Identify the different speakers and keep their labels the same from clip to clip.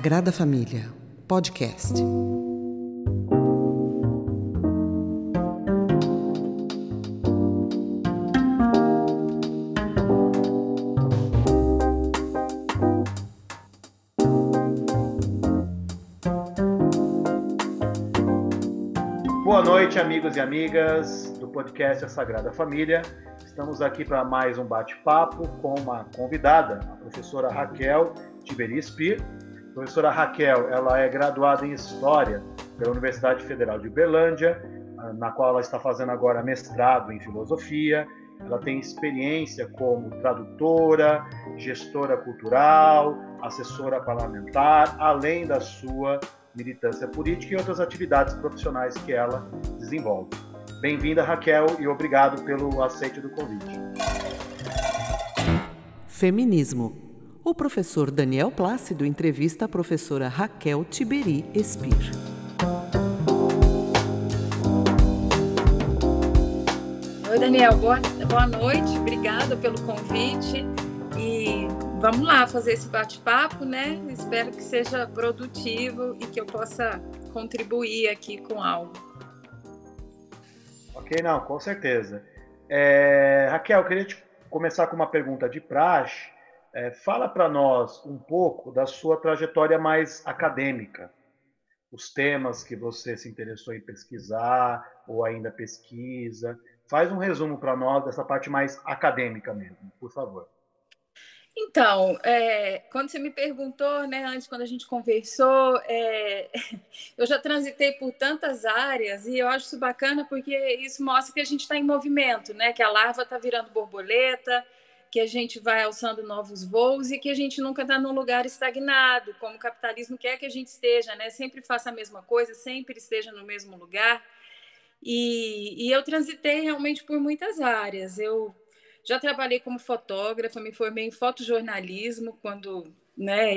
Speaker 1: Sagrada Família, podcast.
Speaker 2: Boa noite, amigos e amigas do podcast A Sagrada Família. Estamos aqui para mais um bate-papo com uma convidada, a professora Raquel Tiberi Spir. A professora Raquel, ela é graduada em História pela Universidade Federal de Uberlândia, na qual ela está fazendo agora mestrado em Filosofia. Ela tem experiência como tradutora, gestora cultural, assessora parlamentar, além da sua militância política e outras atividades profissionais que ela desenvolve. Bem-vinda, Raquel, e obrigado pelo aceite do convite.
Speaker 1: Feminismo. O professor Daniel Plácido entrevista a professora Raquel Tiberi Espir.
Speaker 3: Oi, Daniel, boa, boa noite, obrigada pelo convite e vamos lá fazer esse bate-papo, né? Espero que seja produtivo e que eu possa contribuir aqui com algo.
Speaker 2: Ok, não, com certeza. É, Raquel, eu queria te começar com uma pergunta de praxe. É, fala para nós um pouco da sua trajetória mais acadêmica, os temas que você se interessou em pesquisar ou ainda pesquisa. Faz um resumo para nós dessa parte mais acadêmica mesmo, por favor.
Speaker 3: Então, é, quando você me perguntou, né, antes, quando a gente conversou, é, eu já transitei por tantas áreas e eu acho isso bacana porque isso mostra que a gente está em movimento, né, que a larva está virando borboleta, que a gente vai alçando novos voos e que a gente nunca está num lugar estagnado, como o capitalismo quer que a gente esteja, né, sempre faça a mesma coisa, sempre esteja no mesmo lugar. E, e eu transitei realmente por muitas áreas. Eu já trabalhei como fotógrafa, me formei em fotojornalismo quando, né,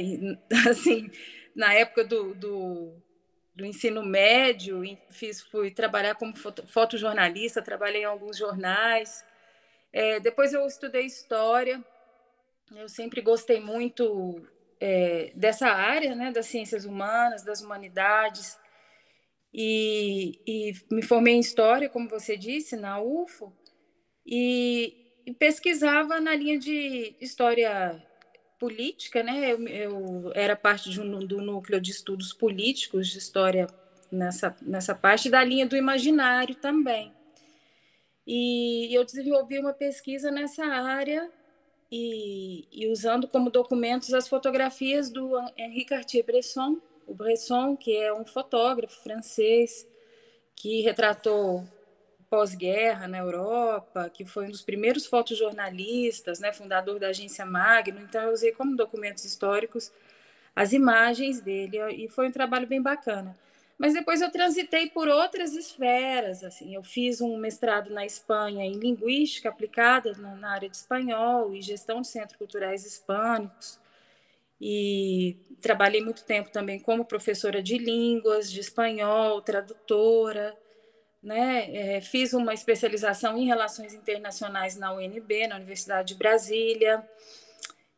Speaker 3: assim, na época do, do, do ensino médio, fiz, fui trabalhar como foto, fotojornalista, trabalhei em alguns jornais. É, depois eu estudei história. Eu sempre gostei muito é, dessa área, né, das ciências humanas, das humanidades. E, e me formei em história, como você disse, na UFO. E, e pesquisava na linha de história política, né? Eu, eu era parte de um, do núcleo de estudos políticos de história nessa, nessa parte da linha do imaginário também. E eu desenvolvi uma pesquisa nessa área e, e usando como documentos as fotografias do Henri Cartier-Bresson, o Bresson, que é um fotógrafo francês que retratou pós-guerra na Europa, que foi um dos primeiros fotojornalistas, né, fundador da agência Magno. Então, eu usei como documentos históricos as imagens dele e foi um trabalho bem bacana. Mas depois eu transitei por outras esferas, assim, eu fiz um mestrado na Espanha em linguística aplicada na área de espanhol e gestão de centros culturais hispânicos. E trabalhei muito tempo também como professora de línguas, de espanhol, tradutora né? É, fiz uma especialização em relações internacionais na UNB, na Universidade de Brasília.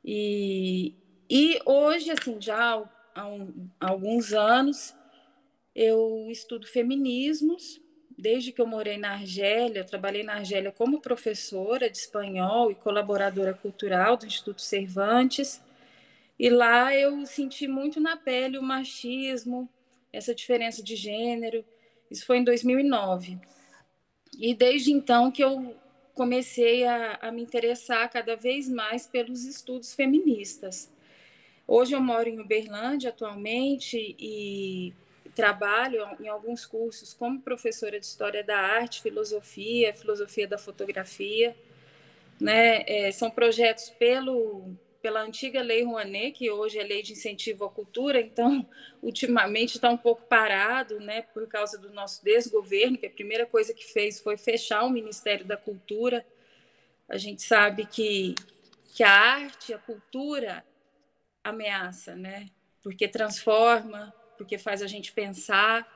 Speaker 3: E, e hoje, assim, já há, um, há alguns anos, eu estudo feminismos. Desde que eu morei na Argélia, trabalhei na Argélia como professora de espanhol e colaboradora cultural do Instituto Cervantes. E lá eu senti muito na pele o machismo, essa diferença de gênero, isso foi em 2009. E desde então que eu comecei a, a me interessar cada vez mais pelos estudos feministas. Hoje eu moro em Uberlândia atualmente e trabalho em alguns cursos como professora de História da Arte, Filosofia, Filosofia da Fotografia. Né? É, são projetos pelo pela antiga Lei Rouanet, que hoje é Lei de Incentivo à Cultura, então, ultimamente está um pouco parado, né, por causa do nosso desgoverno, que a primeira coisa que fez foi fechar o Ministério da Cultura. A gente sabe que, que a arte, a cultura ameaça, né, porque transforma, porque faz a gente pensar.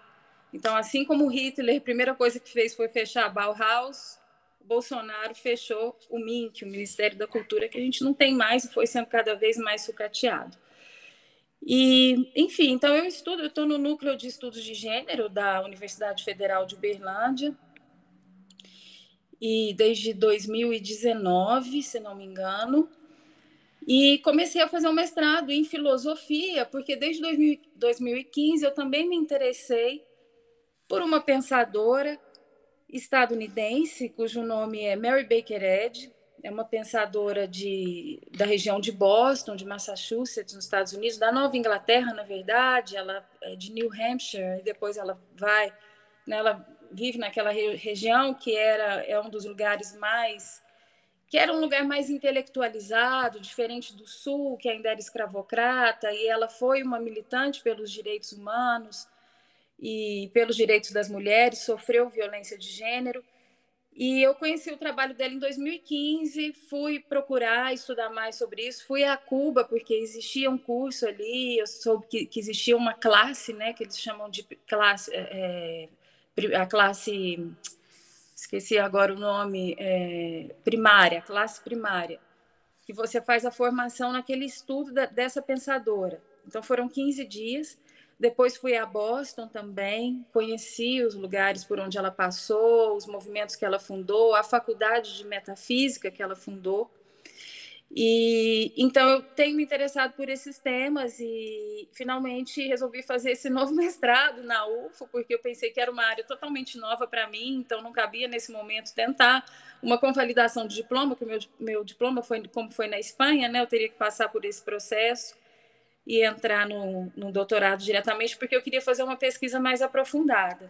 Speaker 3: Então, assim como Hitler, a primeira coisa que fez foi fechar a Bauhaus, Bolsonaro fechou o MINC, o Ministério da Cultura, que a gente não tem mais e foi sendo cada vez mais sucateado. E, enfim, então eu estudo, eu estou no núcleo de estudos de gênero da Universidade Federal de Uberlândia, e desde 2019, se não me engano, e comecei a fazer um mestrado em filosofia, porque desde 2015 eu também me interessei por uma pensadora estadunidense, cujo nome é Mary Baker Eddy, é uma pensadora de, da região de Boston, de Massachusetts, nos Estados Unidos, da Nova Inglaterra, na verdade, ela é de New Hampshire, e depois ela vai, né, ela vive naquela re região que era é um dos lugares mais que era um lugar mais intelectualizado, diferente do Sul, que ainda era escravocrata, e ela foi uma militante pelos direitos humanos e pelos direitos das mulheres, sofreu violência de gênero. E eu conheci o trabalho dela em 2015, fui procurar estudar mais sobre isso, fui a Cuba, porque existia um curso ali, eu soube que, que existia uma classe, né, que eles chamam de classe, é, a classe, esqueci agora o nome, é, primária, classe primária, que você faz a formação naquele estudo da, dessa pensadora. Então foram 15 dias, depois fui a Boston também, conheci os lugares por onde ela passou, os movimentos que ela fundou, a faculdade de metafísica que ela fundou. E então eu tenho me interessado por esses temas e finalmente resolvi fazer esse novo mestrado na UFO, porque eu pensei que era uma área totalmente nova para mim, então não cabia nesse momento tentar uma convalidação de diploma, que o meu, meu diploma foi como foi na Espanha, né? Eu teria que passar por esse processo e entrar no, no doutorado diretamente, porque eu queria fazer uma pesquisa mais aprofundada.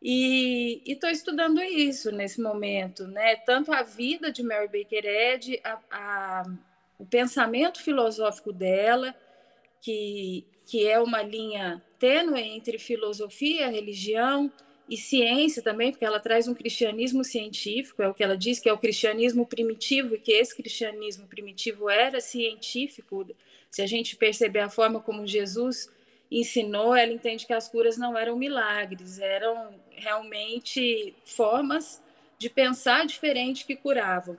Speaker 3: E estou estudando isso nesse momento, né? Tanto a vida de Mary Baker Eddy, a, a, o pensamento filosófico dela, que, que é uma linha tênue entre filosofia, religião e ciência também, porque ela traz um cristianismo científico, é o que ela diz que é o cristianismo primitivo, e que esse cristianismo primitivo era científico, se a gente perceber a forma como Jesus ensinou, ela entende que as curas não eram milagres, eram realmente formas de pensar diferente que curavam.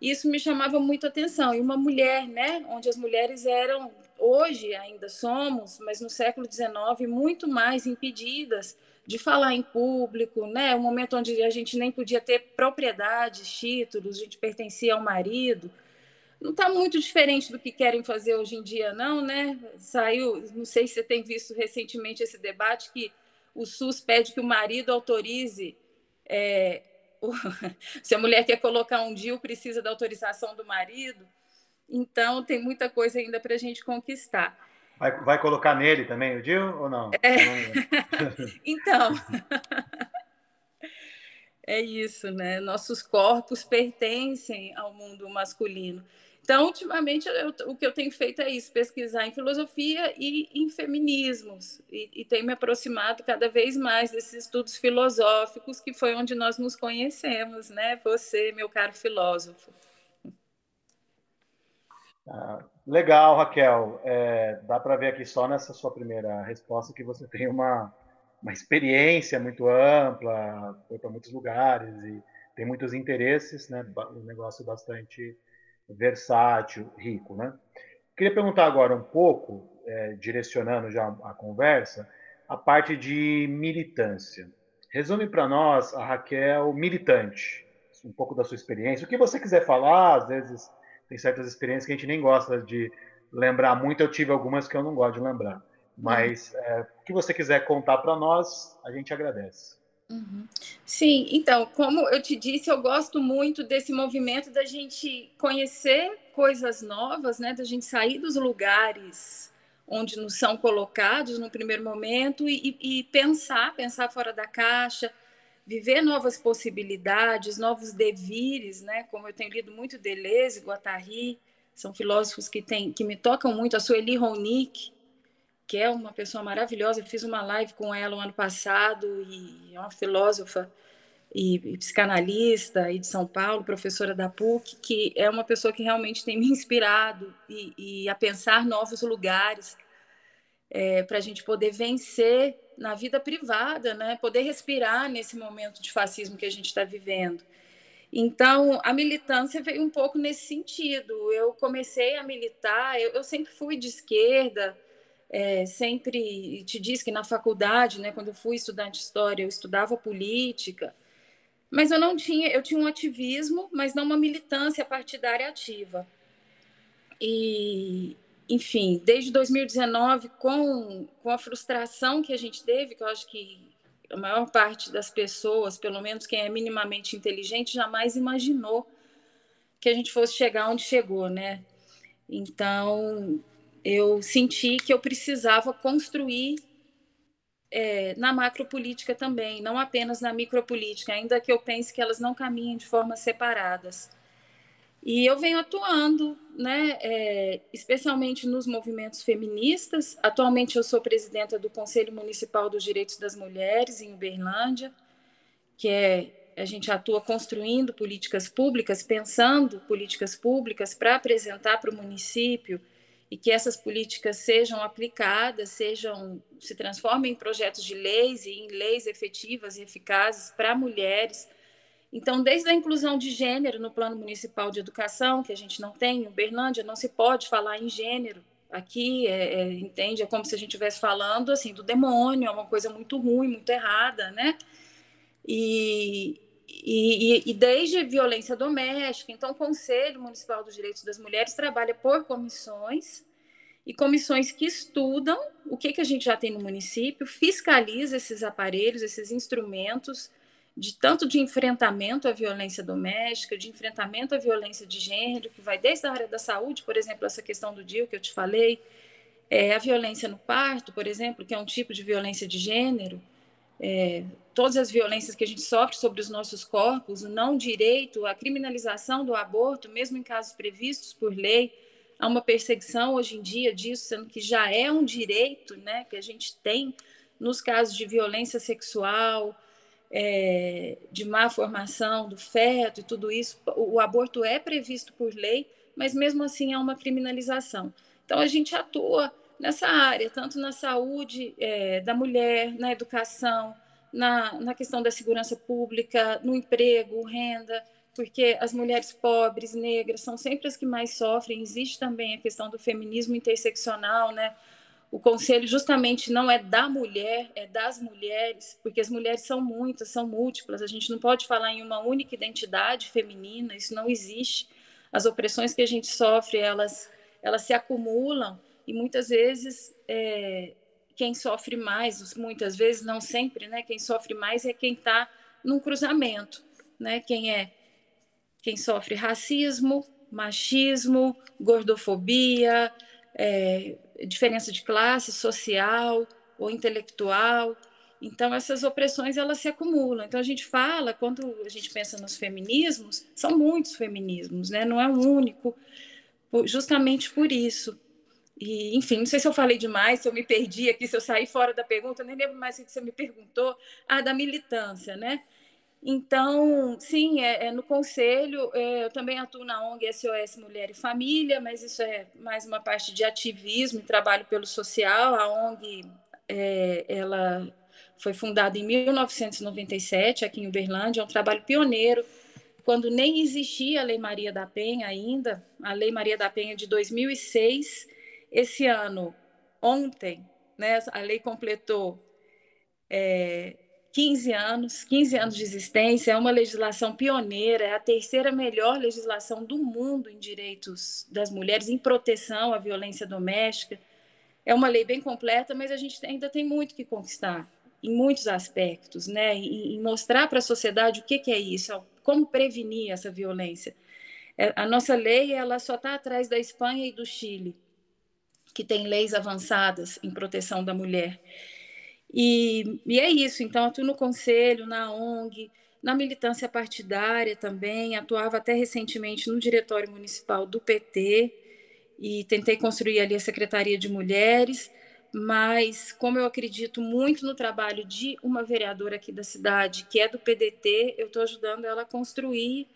Speaker 3: Isso me chamava muito atenção. E uma mulher, né, onde as mulheres eram, hoje ainda somos, mas no século XIX, muito mais impedidas de falar em público, né? Um momento onde a gente nem podia ter propriedades, títulos, a gente pertencia ao marido não está muito diferente do que querem fazer hoje em dia, não, né? Saiu, não sei se você tem visto recentemente esse debate que o SUS pede que o marido autorize. É, o, se a mulher quer colocar um DIU, precisa da autorização do marido. Então, tem muita coisa ainda para a gente conquistar.
Speaker 2: Vai, vai, colocar nele também o DIU ou não?
Speaker 3: É. então. é isso, né? Nossos corpos pertencem ao mundo masculino. Então, ultimamente, eu, o que eu tenho feito é isso: pesquisar em filosofia e em feminismos, e, e tenho me aproximado cada vez mais desses estudos filosóficos, que foi onde nós nos conhecemos, né? Você, meu caro filósofo.
Speaker 2: Ah, legal, Raquel. É, dá para ver aqui só nessa sua primeira resposta que você tem uma, uma experiência muito ampla, foi para muitos lugares e tem muitos interesses, né? Um negócio bastante versátil, rico. Né? Queria perguntar agora um pouco, é, direcionando já a conversa, a parte de militância. Resume para nós, a Raquel, militante, um pouco da sua experiência. O que você quiser falar, às vezes tem certas experiências que a gente nem gosta de lembrar muito, eu tive algumas que eu não gosto de lembrar. Mas é, o que você quiser contar para nós, a gente agradece.
Speaker 3: Uhum. Sim, então, como eu te disse, eu gosto muito desse movimento da gente conhecer coisas novas, né? Da gente sair dos lugares onde nos são colocados no primeiro momento e, e pensar, pensar fora da caixa, viver novas possibilidades, novos devires, né? Como eu tenho lido muito Deleuze, Guattari, são filósofos que, tem, que me tocam muito, a Sueli Ronick, que é uma pessoa maravilhosa. Eu fiz uma live com ela o ano passado e é uma filósofa e, e, psicanalista e de São Paulo, professora da PUC, que é uma pessoa que realmente tem me inspirado e, e a pensar novos lugares é, para a gente poder vencer na vida privada, né? Poder respirar nesse momento de fascismo que a gente está vivendo. Então, a militância veio um pouco nesse sentido. Eu comecei a militar, eu, eu sempre fui de esquerda, é, sempre te diz que na faculdade, né, quando eu fui estudante de história, eu estudava política, mas eu não tinha, eu tinha um ativismo, mas não uma militância partidária ativa. E, enfim, desde 2019, com, com a frustração que a gente teve, que eu acho que a maior parte das pessoas, pelo menos quem é minimamente inteligente, jamais imaginou que a gente fosse chegar onde chegou, né? Então, eu senti que eu precisava construir é, na macropolítica também, não apenas na micropolítica, ainda que eu pense que elas não caminhem de formas separadas. E eu venho atuando, né, é, especialmente nos movimentos feministas. Atualmente eu sou presidenta do Conselho Municipal dos Direitos das Mulheres em Uberlândia, que é a gente atua construindo políticas públicas, pensando políticas públicas para apresentar para o município e que essas políticas sejam aplicadas, sejam se transformem em projetos de leis e em leis efetivas e eficazes para mulheres então, desde a inclusão de gênero no Plano Municipal de Educação, que a gente não tem, em Uberlândia não se pode falar em gênero. Aqui, é, é, entende? É como se a gente estivesse falando assim do demônio, é uma coisa muito ruim, muito errada, né? E, e, e, desde violência doméstica. Então, o Conselho Municipal dos Direitos das Mulheres trabalha por comissões e comissões que estudam o que, que a gente já tem no município, fiscaliza esses aparelhos, esses instrumentos de tanto de enfrentamento à violência doméstica, de enfrentamento à violência de gênero, que vai desde a área da saúde, por exemplo, essa questão do DIU que eu te falei, é, a violência no parto, por exemplo, que é um tipo de violência de gênero, é, todas as violências que a gente sofre sobre os nossos corpos, o não direito, a criminalização do aborto, mesmo em casos previstos por lei, há uma perseguição hoje em dia disso, sendo que já é um direito né, que a gente tem nos casos de violência sexual, é, de má formação do feto e tudo isso, o aborto é previsto por lei, mas mesmo assim há uma criminalização. Então a gente atua nessa área, tanto na saúde é, da mulher, na educação, na, na questão da segurança pública, no emprego, renda, porque as mulheres pobres, negras, são sempre as que mais sofrem. Existe também a questão do feminismo interseccional, né? o conselho justamente não é da mulher, é das mulheres, porque as mulheres são muitas, são múltiplas. A gente não pode falar em uma única identidade feminina, isso não existe. As opressões que a gente sofre, elas, elas se acumulam e muitas vezes é, quem sofre mais, muitas vezes, não sempre, né? Quem sofre mais é quem está num cruzamento, né? Quem é quem sofre racismo, machismo, gordofobia, é, diferença de classe social ou intelectual. Então essas opressões elas se acumulam. Então a gente fala quando a gente pensa nos feminismos, são muitos feminismos, né? Não é um único, justamente por isso. E, enfim, não sei se eu falei demais, se eu me perdi aqui, se eu saí fora da pergunta, nem lembro mais o que você me perguntou. Ah, da militância, né? Então, sim, é, é no conselho, é, eu também atuo na ONG SOS Mulher e Família, mas isso é mais uma parte de ativismo e trabalho pelo social. A ONG, é, ela foi fundada em 1997, aqui em Uberlândia, é um trabalho pioneiro, quando nem existia a Lei Maria da Penha ainda, a Lei Maria da Penha de 2006. Esse ano, ontem, né, a lei completou é, 15 anos, 15 anos de existência, é uma legislação pioneira, é a terceira melhor legislação do mundo em direitos das mulheres, em proteção à violência doméstica. É uma lei bem completa, mas a gente ainda tem muito que conquistar em muitos aspectos, né? E, e mostrar para a sociedade o que, que é isso, como prevenir essa violência. É, a nossa lei ela só está atrás da Espanha e do Chile, que tem leis avançadas em proteção da mulher. E, e é isso, então atuo no conselho, na ONG, na militância partidária também, atuava até recentemente no diretório municipal do PT e tentei construir ali a Secretaria de Mulheres, mas como eu acredito muito no trabalho de uma vereadora aqui da cidade, que é do PDT, eu estou ajudando ela a construir.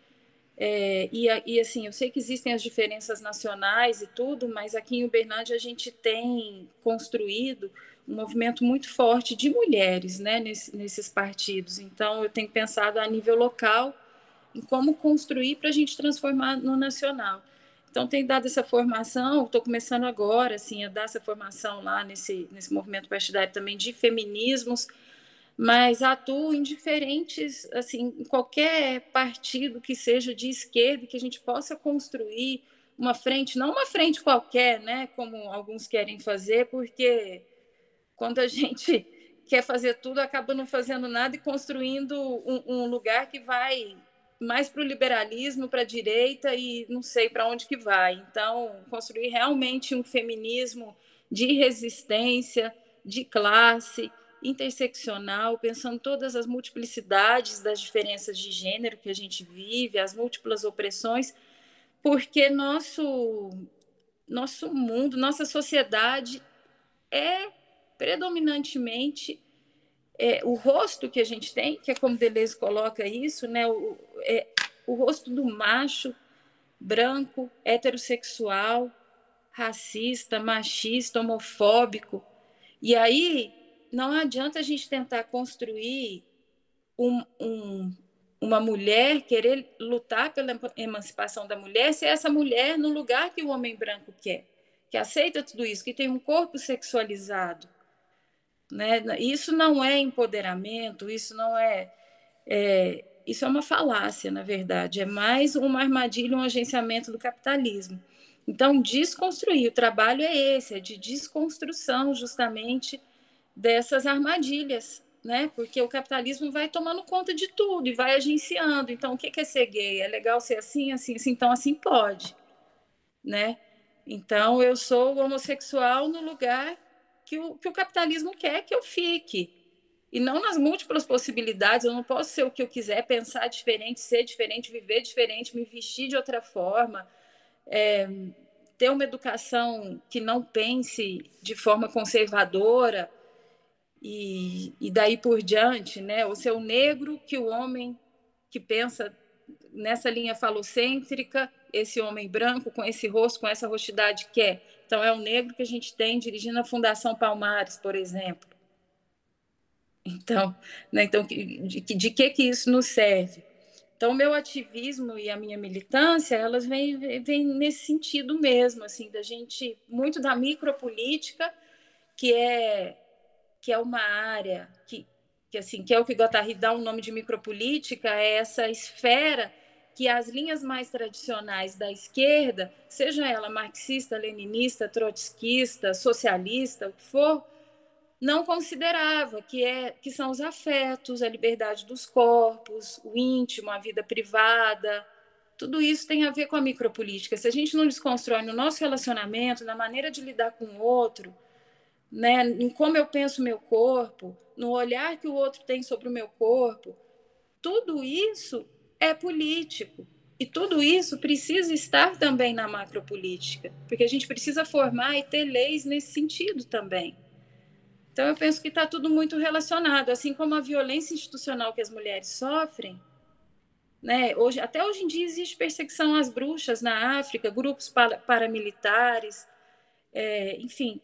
Speaker 3: É, e, e assim, eu sei que existem as diferenças nacionais e tudo, mas aqui em Uberlândia a gente tem construído um movimento muito forte de mulheres né, nesse, nesses partidos. Então, eu tenho pensado a nível local em como construir para a gente transformar no nacional. Então, tem dado essa formação, estou começando agora, assim, a dar essa formação lá nesse, nesse movimento partidário também de feminismos, mas atuo em diferentes, assim, em qualquer partido que seja de esquerda, que a gente possa construir uma frente, não uma frente qualquer, né, como alguns querem fazer, porque quando a gente quer fazer tudo, acaba não fazendo nada e construindo um, um lugar que vai mais para o liberalismo, para a direita e não sei para onde que vai. Então, construir realmente um feminismo de resistência, de classe, interseccional, pensando todas as multiplicidades das diferenças de gênero que a gente vive, as múltiplas opressões, porque nosso nosso mundo, nossa sociedade é predominantemente é, o rosto que a gente tem, que é como Deleuze coloca isso, né, o, é, o rosto do macho branco, heterossexual, racista, machista, homofóbico. E aí não adianta a gente tentar construir um, um, uma mulher, querer lutar pela emancipação da mulher, se essa mulher no lugar que o homem branco quer, que aceita tudo isso, que tem um corpo sexualizado, né? Isso não é empoderamento, isso não é, é, isso é uma falácia, na verdade, é mais uma armadilha, um agenciamento do capitalismo. Então, desconstruir, o trabalho é esse, é de desconstrução justamente dessas armadilhas, né? Porque o capitalismo vai tomando conta de tudo e vai agenciando. Então, o que é ser gay? É legal ser assim, assim, assim, então assim pode, né? Então, eu sou homossexual no lugar que o, que o capitalismo quer que eu fique. E não nas múltiplas possibilidades. Eu não posso ser o que eu quiser, pensar diferente, ser diferente, viver diferente, me vestir de outra forma, é, ter uma educação que não pense de forma conservadora e, e daí por diante, né? O seu negro que o homem que pensa nessa linha falocêntrica, esse homem branco com esse rosto, com essa rostidade quer. Então, é o negro que a gente tem dirigindo a Fundação Palmares, por exemplo. Então, né, então de, de que, que isso nos serve? Então, meu ativismo e a minha militância, elas vêm, vêm nesse sentido mesmo, assim, da gente, muito da micropolítica, que é, que é uma área que, que, assim, que é o que Guattari dá um nome de micropolítica, é essa esfera que as linhas mais tradicionais da esquerda, seja ela marxista, leninista, trotskista, socialista, o que for, não considerava que é que são os afetos, a liberdade dos corpos, o íntimo, a vida privada. Tudo isso tem a ver com a micropolítica. Se a gente não desconstrói no nosso relacionamento, na maneira de lidar com o outro, né, em como eu penso meu corpo, no olhar que o outro tem sobre o meu corpo, tudo isso é político. E tudo isso precisa estar também na macropolítica, porque a gente precisa formar e ter leis nesse sentido também. Então, eu penso que está tudo muito relacionado, assim como a violência institucional que as mulheres sofrem. Né? Hoje, até hoje em dia existe perseguição às bruxas na África, grupos paramilitares, é, enfim.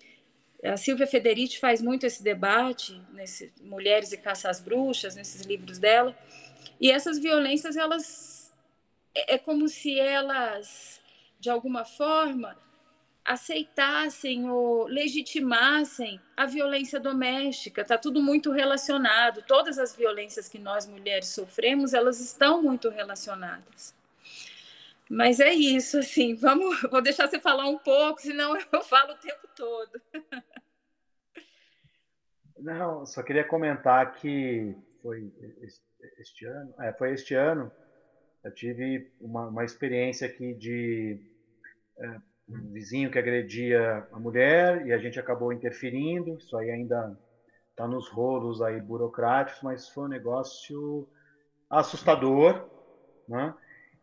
Speaker 3: A Silvia Federici faz muito esse debate, nesse Mulheres e Caça às Bruxas, nesses livros dela. E essas violências, elas é, é como se elas, de alguma forma, aceitassem ou legitimassem a violência doméstica. Está tudo muito relacionado. Todas as violências que nós mulheres sofremos, elas estão muito relacionadas. Mas é isso, assim, vamos, vou deixar você falar um pouco, senão eu falo o tempo todo.
Speaker 2: Não, só queria comentar que foi este ano, é, foi este ano, eu tive uma, uma experiência aqui de é, um vizinho que agredia a mulher e a gente acabou interferindo. Isso aí ainda está nos rolos aí burocráticos, mas foi um negócio assustador, né?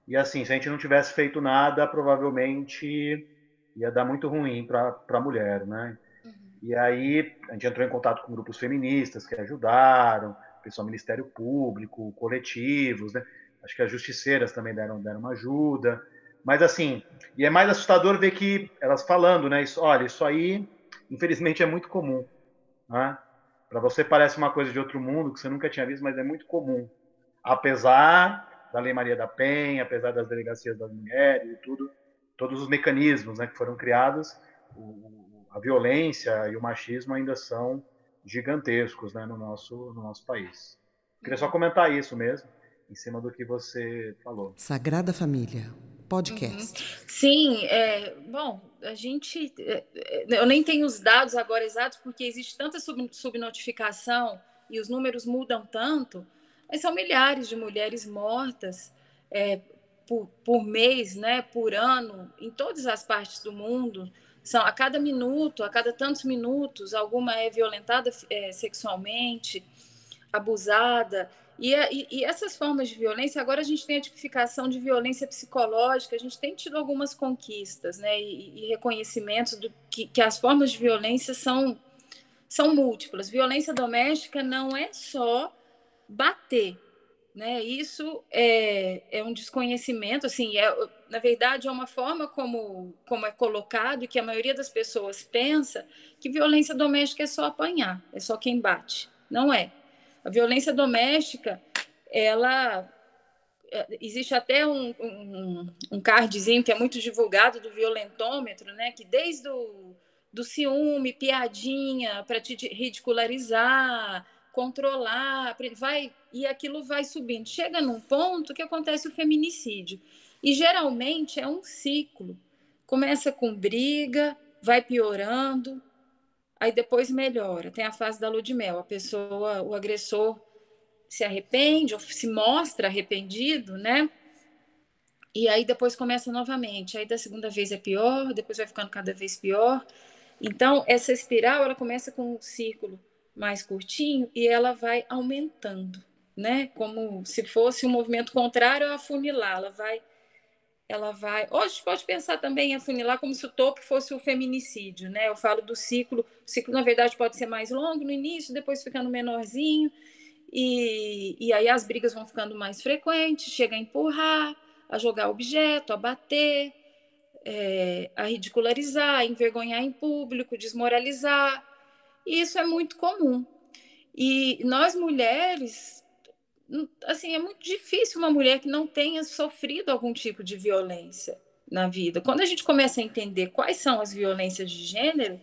Speaker 2: E assim, se a gente não tivesse feito nada, provavelmente ia dar muito ruim para a mulher, né? Uhum. E aí a gente entrou em contato com grupos feministas que ajudaram, pessoal Ministério Público, coletivos, né? Acho que as justiceiras também deram, deram uma ajuda. Mas assim, e é mais assustador ver que elas falando, né? Isso, olha, isso aí, infelizmente, é muito comum. Né? Para você parece uma coisa de outro mundo que você nunca tinha visto, mas é muito comum. Apesar da Lei Maria da Penha, apesar das delegacias das mulheres e tudo, todos os mecanismos né, que foram criados, o, a violência e o machismo ainda são gigantescos né, no, nosso, no nosso país. Queria só comentar isso mesmo, em cima do que você falou.
Speaker 1: Sagrada Família, podcast.
Speaker 3: Uhum. Sim, é, bom, a gente. É, é, eu nem tenho os dados agora exatos, porque existe tanta sub, subnotificação e os números mudam tanto, mas são milhares de mulheres mortas é, por, por mês, né, por ano, em todas as partes do mundo. São a cada minuto, a cada tantos minutos, alguma é violentada é, sexualmente, abusada. E, e, e, essas formas de violência, agora a gente tem a tipificação de violência psicológica, a gente tem tido algumas conquistas né, e, e reconhecimentos do que, que as formas de violência são, são múltiplas. Violência doméstica não é só bater, né? Isso é, é um desconhecimento, assim, é, na verdade é uma forma como, como é colocado e que a maioria das pessoas pensa que violência doméstica é só apanhar, é só quem bate. Não é. A violência doméstica, ela é, existe até um, um, um cardzinho que é muito divulgado do violentômetro, né? Que desde o do ciúme, piadinha para te ridicularizar, controlar, vai e aquilo vai subindo. Chega num ponto que acontece o feminicídio. E geralmente é um ciclo. Começa com briga, vai piorando, aí depois melhora. Tem a fase da lua de mel, a pessoa, o agressor se arrepende ou se mostra arrependido, né? E aí depois começa novamente. Aí da segunda vez é pior, depois vai ficando cada vez pior. Então, essa espiral, ela começa com um círculo mais curtinho e ela vai aumentando, né? Como se fosse um movimento contrário a afunilar, ela vai ela vai. Hoje pode pensar também em afunilar como se o topo fosse o feminicídio, né? Eu falo do ciclo, o ciclo na verdade pode ser mais longo no início, depois ficando menorzinho, e, e aí as brigas vão ficando mais frequentes, chega a empurrar, a jogar objeto, a bater, é, a ridicularizar, a envergonhar em público, desmoralizar. E isso é muito comum. E nós mulheres, assim, é muito difícil uma mulher que não tenha sofrido algum tipo de violência na vida. Quando a gente começa a entender quais são as violências de gênero,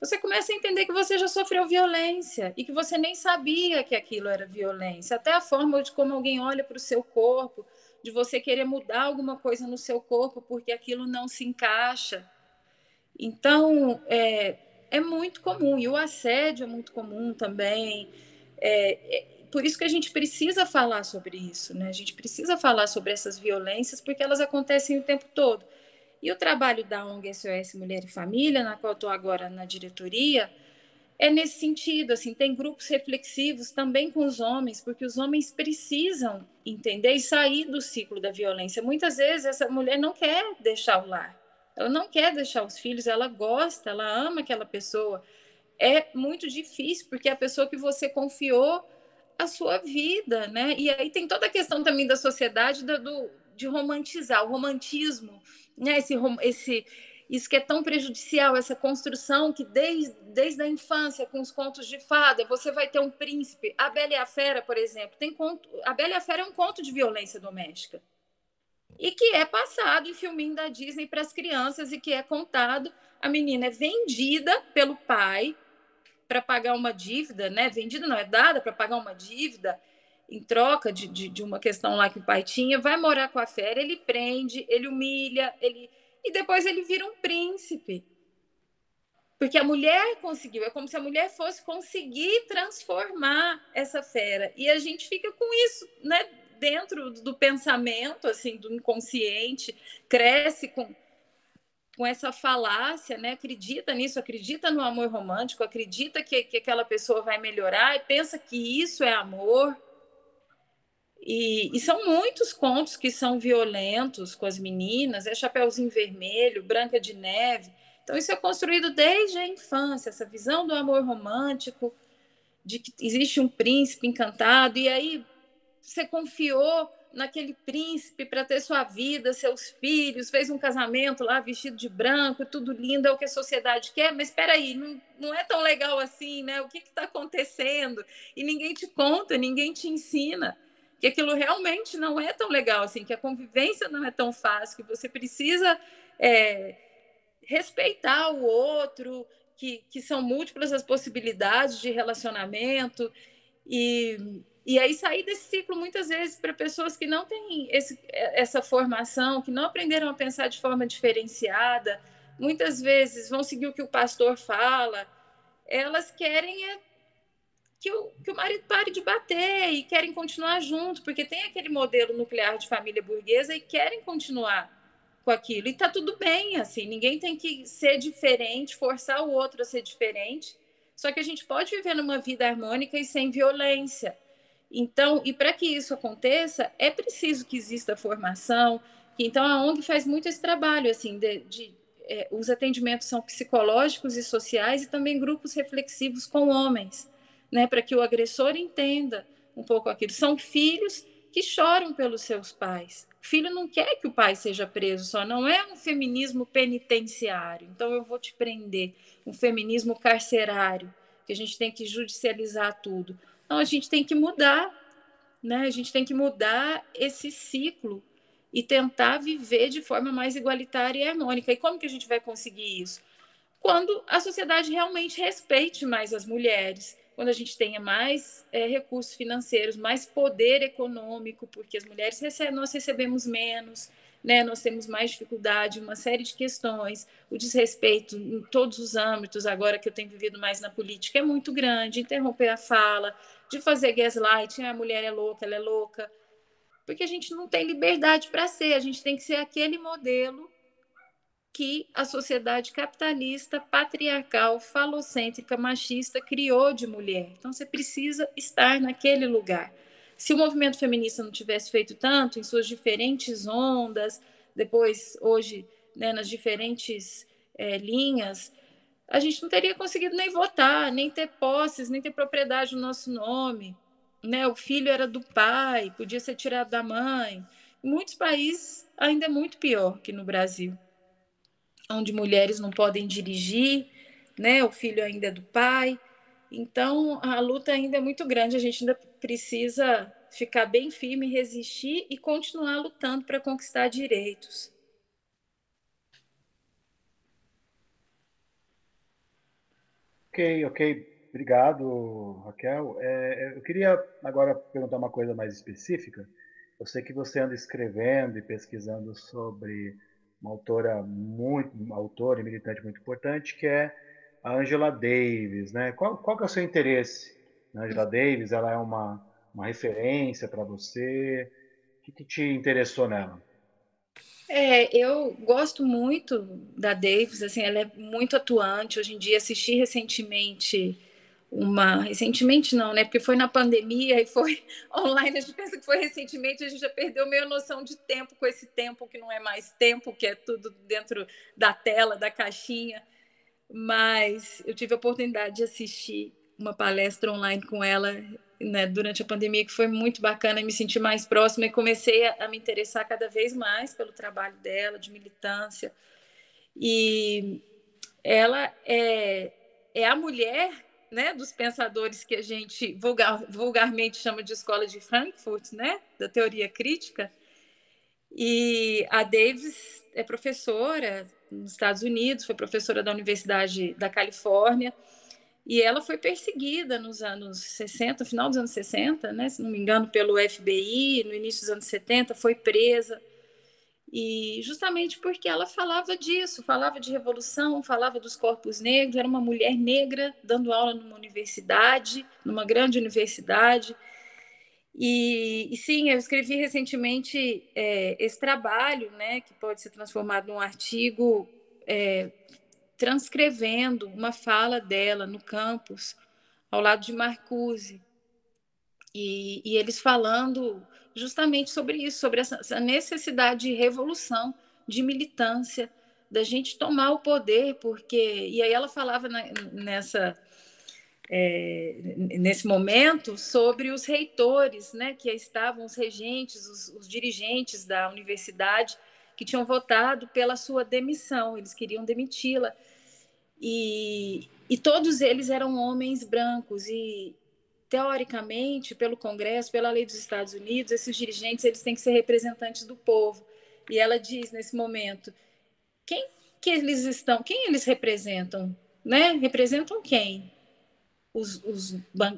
Speaker 3: você começa a entender que você já sofreu violência e que você nem sabia que aquilo era violência. Até a forma de como alguém olha para o seu corpo, de você querer mudar alguma coisa no seu corpo porque aquilo não se encaixa. Então, é, é muito comum, e o assédio é muito comum também. É, é, por isso que a gente precisa falar sobre isso, né? A gente precisa falar sobre essas violências, porque elas acontecem o tempo todo. E o trabalho da ONG SOS Mulher e Família, na qual estou agora na diretoria, é nesse sentido, assim, tem grupos reflexivos também com os homens, porque os homens precisam entender e sair do ciclo da violência. Muitas vezes essa mulher não quer deixar o lar, ela não quer deixar os filhos, ela gosta, ela ama aquela pessoa. É muito difícil, porque é a pessoa que você confiou a sua vida, né? E aí tem toda a questão também da sociedade do, do de romantizar, o romantismo, né? Esse, esse, isso que é tão prejudicial, essa construção que desde, desde a infância, com os contos de fada, você vai ter um príncipe. A Bela e a Fera, por exemplo, tem conto. A Bela e a Fera é um conto de violência doméstica e que é passado em filminho da Disney para as crianças e que é contado. A menina é vendida pelo pai para pagar uma dívida, né? Vendida não, é dada para pagar uma dívida em troca de, de, de, uma questão lá que o pai tinha, vai morar com a fera, ele prende, ele humilha, ele e depois ele vira um príncipe. Porque a mulher conseguiu, é como se a mulher fosse conseguir transformar essa fera. E a gente fica com isso, né? Dentro do pensamento, assim, do inconsciente, cresce com, com essa falácia, né? Acredita nisso, acredita no amor romântico, acredita que, que aquela pessoa vai melhorar e pensa que isso é amor. E, e, são muitos contos que são violentos com as meninas, é Chapeuzinho Vermelho, Branca de Neve. Então, isso é construído desde a infância, essa visão do amor romântico, de que existe um príncipe encantado, e aí você confiou naquele príncipe para ter sua vida, seus filhos, fez um casamento lá vestido de branco, tudo lindo, é o que a sociedade quer, mas espera aí, não, não é tão legal assim, né? O que está acontecendo? E ninguém te conta, ninguém te ensina que aquilo realmente não é tão legal assim, que a convivência não é tão fácil, que você precisa é, respeitar o outro, que, que são múltiplas as possibilidades de relacionamento, e, e aí sair desse ciclo muitas vezes para pessoas que não têm esse, essa formação, que não aprenderam a pensar de forma diferenciada, muitas vezes vão seguir o que o pastor fala, elas querem é que o, que o marido pare de bater e querem continuar junto, porque tem aquele modelo nuclear de família burguesa e querem continuar com aquilo. E está tudo bem, assim, ninguém tem que ser diferente, forçar o outro a ser diferente. Só que a gente pode viver numa vida harmônica e sem violência. Então, e para que isso aconteça, é preciso que exista formação. Então, a ONG faz muito esse trabalho, assim, de, de é, os atendimentos são psicológicos e sociais e também grupos reflexivos com homens, né, para que o agressor entenda um pouco aquilo. São filhos que choram pelos seus pais. O filho não quer que o pai seja preso, só não é um feminismo penitenciário. Então eu vou te prender, um feminismo carcerário, que a gente tem que judicializar tudo. Não, a gente tem que mudar, né? A gente tem que mudar esse ciclo e tentar viver de forma mais igualitária e harmônica. E como que a gente vai conseguir isso? Quando a sociedade realmente respeite mais as mulheres, quando a gente tenha mais é, recursos financeiros, mais poder econômico, porque as mulheres recebem, nós recebemos menos, né? nós temos mais dificuldade, uma série de questões, o desrespeito em todos os âmbitos, agora que eu tenho vivido mais na política, é muito grande, interromper a fala, de fazer gaslighting, a mulher é louca, ela é louca, porque a gente não tem liberdade para ser, a gente tem que ser aquele modelo que a sociedade capitalista, patriarcal, falocêntrica, machista criou de mulher. Então você precisa estar naquele lugar. Se o movimento feminista não tivesse feito tanto em suas diferentes ondas, depois hoje né, nas diferentes é, linhas, a gente não teria conseguido nem votar, nem ter posses, nem ter propriedade no nosso nome né? O filho era do pai, podia ser tirado da mãe. Em muitos países ainda é muito pior que no Brasil, onde mulheres não podem dirigir, né? O filho ainda é do pai. Então a luta ainda é muito grande. A gente ainda precisa ficar bem firme, resistir e continuar lutando para conquistar direitos.
Speaker 2: Ok, ok. Obrigado, Raquel. É, é, eu queria agora perguntar uma coisa mais específica. Eu sei que você anda escrevendo e pesquisando sobre uma autora muito, uma autora e militante muito importante, que é a Angela Davis, né? Qual, qual que é o seu interesse na Angela Davis? Ela é uma, uma referência para você? O que, que te interessou nela?
Speaker 3: É, eu gosto muito da Davis, assim, ela é muito atuante. Hoje em dia assisti recentemente uma recentemente não, né? Porque foi na pandemia e foi online. A gente pensa que foi recentemente, a gente já perdeu meio noção de tempo com esse tempo que não é mais tempo, que é tudo dentro da tela, da caixinha. Mas eu tive a oportunidade de assistir uma palestra online com ela né, durante a pandemia que foi muito bacana, me senti mais próxima e comecei a, a me interessar cada vez mais pelo trabalho dela, de militância. E ela é, é a mulher né, dos pensadores que a gente vulgar, vulgarmente chama de escola de Frankfurt, né, da teoria crítica. E a Davis é professora nos Estados Unidos, foi professora da Universidade da Califórnia, e ela foi perseguida nos anos 60, final dos anos 60, né, se não me engano, pelo FBI, no início dos anos 70, foi presa e justamente porque ela falava disso, falava de revolução, falava dos corpos negros, era uma mulher negra dando aula numa universidade, numa grande universidade. E, e sim, eu escrevi recentemente é, esse trabalho, né, que pode ser transformado num artigo é, transcrevendo uma fala dela no campus, ao lado de Marcuse. E, e eles falando justamente sobre isso, sobre essa, essa necessidade de revolução, de militância, da gente tomar o poder, porque. E aí ela falava na, nessa. É, nesse momento sobre os reitores, né, que estavam os regentes, os, os, dirigentes da universidade que tinham votado pela sua demissão, eles queriam demiti-la e, e todos eles eram homens brancos e, teoricamente, pelo Congresso, pela lei dos Estados Unidos, esses dirigentes eles têm que ser representantes do povo. E ela diz nesse momento: quem que eles estão, quem eles representam, né? Representam quem? Os, os,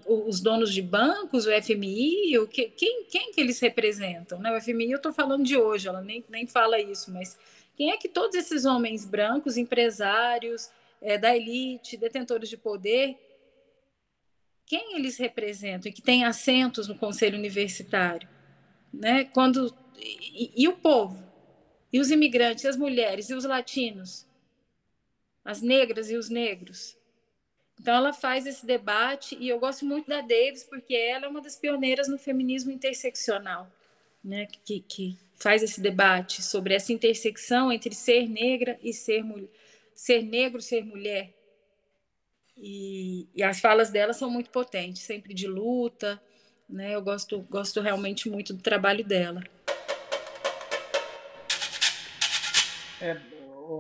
Speaker 3: os donos de bancos, o FMI, o que, quem, quem que eles representam? Né? O FMI eu estou falando de hoje, ela nem, nem fala isso, mas quem é que todos esses homens brancos, empresários, é, da elite, detentores de poder, quem eles representam e que têm assentos no conselho universitário? Né? Quando, e, e o povo? E os imigrantes, e as mulheres, e os latinos? As negras e os negros? Então, ela faz esse debate, e eu gosto muito da Davis, porque ela é uma das pioneiras no feminismo interseccional, né? que, que faz esse debate sobre essa intersecção entre ser negra e ser, ser negro, ser mulher. E, e as falas dela são muito potentes, sempre de luta, né? Eu gosto, gosto realmente muito do trabalho dela.
Speaker 2: É,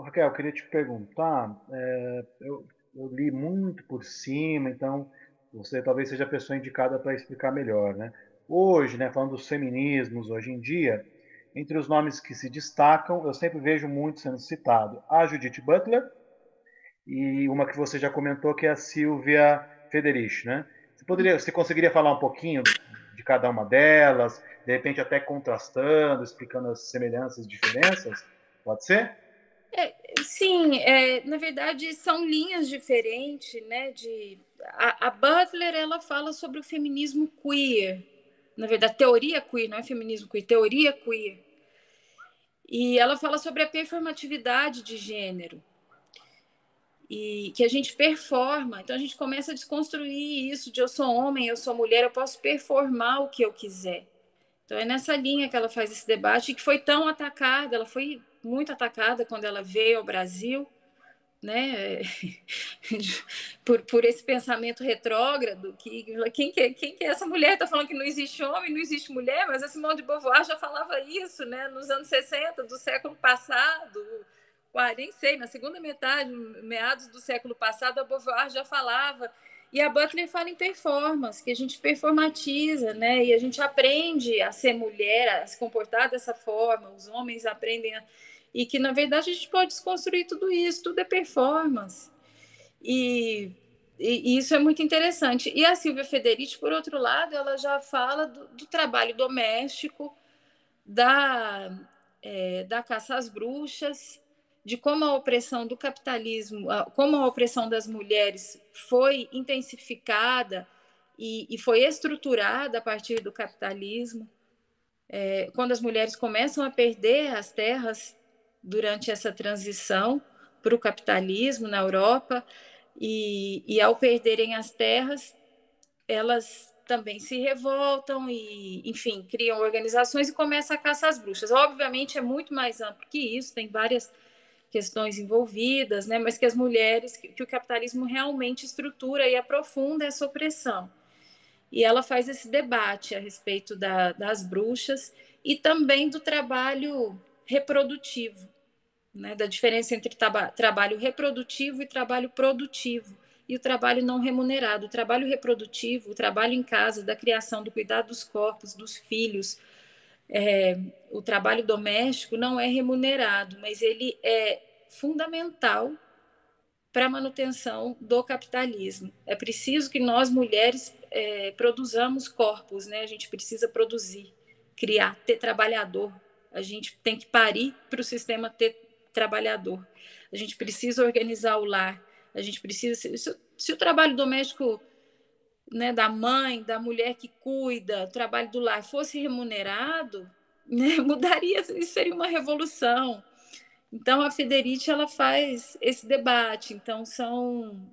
Speaker 2: Raquel, eu queria te perguntar, é, eu, eu, li muito por cima, então você talvez seja a pessoa indicada para explicar melhor, né? Hoje, né, falando dos feminismos hoje em dia, entre os nomes que se destacam, eu sempre vejo muito sendo citado a Judith Butler e uma que você já comentou que é a Silvia Federich, né? Você poderia, você conseguiria falar um pouquinho de cada uma delas, de repente até contrastando, explicando as semelhanças e diferenças? Pode ser?
Speaker 3: É, sim, é, na verdade são linhas diferentes, né? De a, a, Butler ela fala sobre o feminismo queer, na verdade teoria queer, não é feminismo queer, teoria queer. E ela fala sobre a performatividade de gênero e que a gente performa. Então a gente começa a desconstruir isso de eu sou homem, eu sou mulher, eu posso performar o que eu quiser. Então é nessa linha que ela faz esse debate que foi tão atacada, ela foi muito atacada quando ela veio ao Brasil, né? por, por esse pensamento retrógrado que quem que, quem que é essa mulher está falando que não existe homem, não existe mulher, mas a Simone de Beauvoir já falava isso, né? Nos anos 60 do século passado, nem sei, na segunda metade, meados do século passado, a Beauvoir já falava. E a Butler fala em performance, que a gente performatiza, né? E a gente aprende a ser mulher, a se comportar dessa forma, os homens aprendem a... E que, na verdade, a gente pode desconstruir tudo isso, tudo é performance. E, e, e isso é muito interessante. E a Silvia Federici, por outro lado, ela já fala do, do trabalho doméstico, da, é, da caça às bruxas, de como a opressão do capitalismo, como a opressão das mulheres foi intensificada e, e foi estruturada a partir do capitalismo. É, quando as mulheres começam a perder as terras durante essa transição para o capitalismo na Europa, e, e ao perderem as terras, elas também se revoltam e, enfim, criam organizações e começam a caçar as bruxas. Obviamente é muito mais amplo que isso, tem várias questões envolvidas, né, mas que as mulheres, que, que o capitalismo realmente estrutura e aprofunda essa opressão. E ela faz esse debate a respeito da, das bruxas e também do trabalho reprodutivo, né, da diferença entre traba trabalho reprodutivo e trabalho produtivo, e o trabalho não remunerado. O trabalho reprodutivo, o trabalho em casa, da criação, do cuidado dos corpos, dos filhos, é, o trabalho doméstico não é remunerado, mas ele é fundamental para a manutenção do capitalismo. É preciso que nós, mulheres, é, produzamos corpos, né? a gente precisa produzir, criar, ter trabalhador. A gente tem que parir para o sistema ter trabalhador. A gente precisa organizar o lar. A gente precisa. Se, se o trabalho doméstico né, da mãe, da mulher que cuida, o trabalho do lar fosse remunerado, né, mudaria, isso seria uma revolução. Então a Federici ela faz esse debate. Então são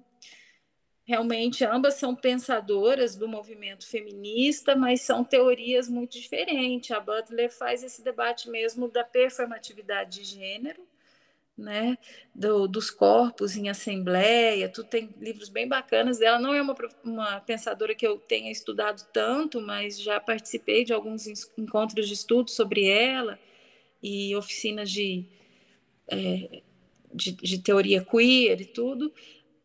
Speaker 3: realmente ambas são pensadoras do movimento feminista, mas são teorias muito diferentes. A Butler faz esse debate mesmo da performatividade de gênero né, do, dos corpos em assembleia, tu tem livros bem bacanas. Dela, não é uma, uma pensadora que eu tenha estudado tanto, mas já participei de alguns encontros de estudo sobre ela e oficinas de, é, de, de, teoria queer e tudo,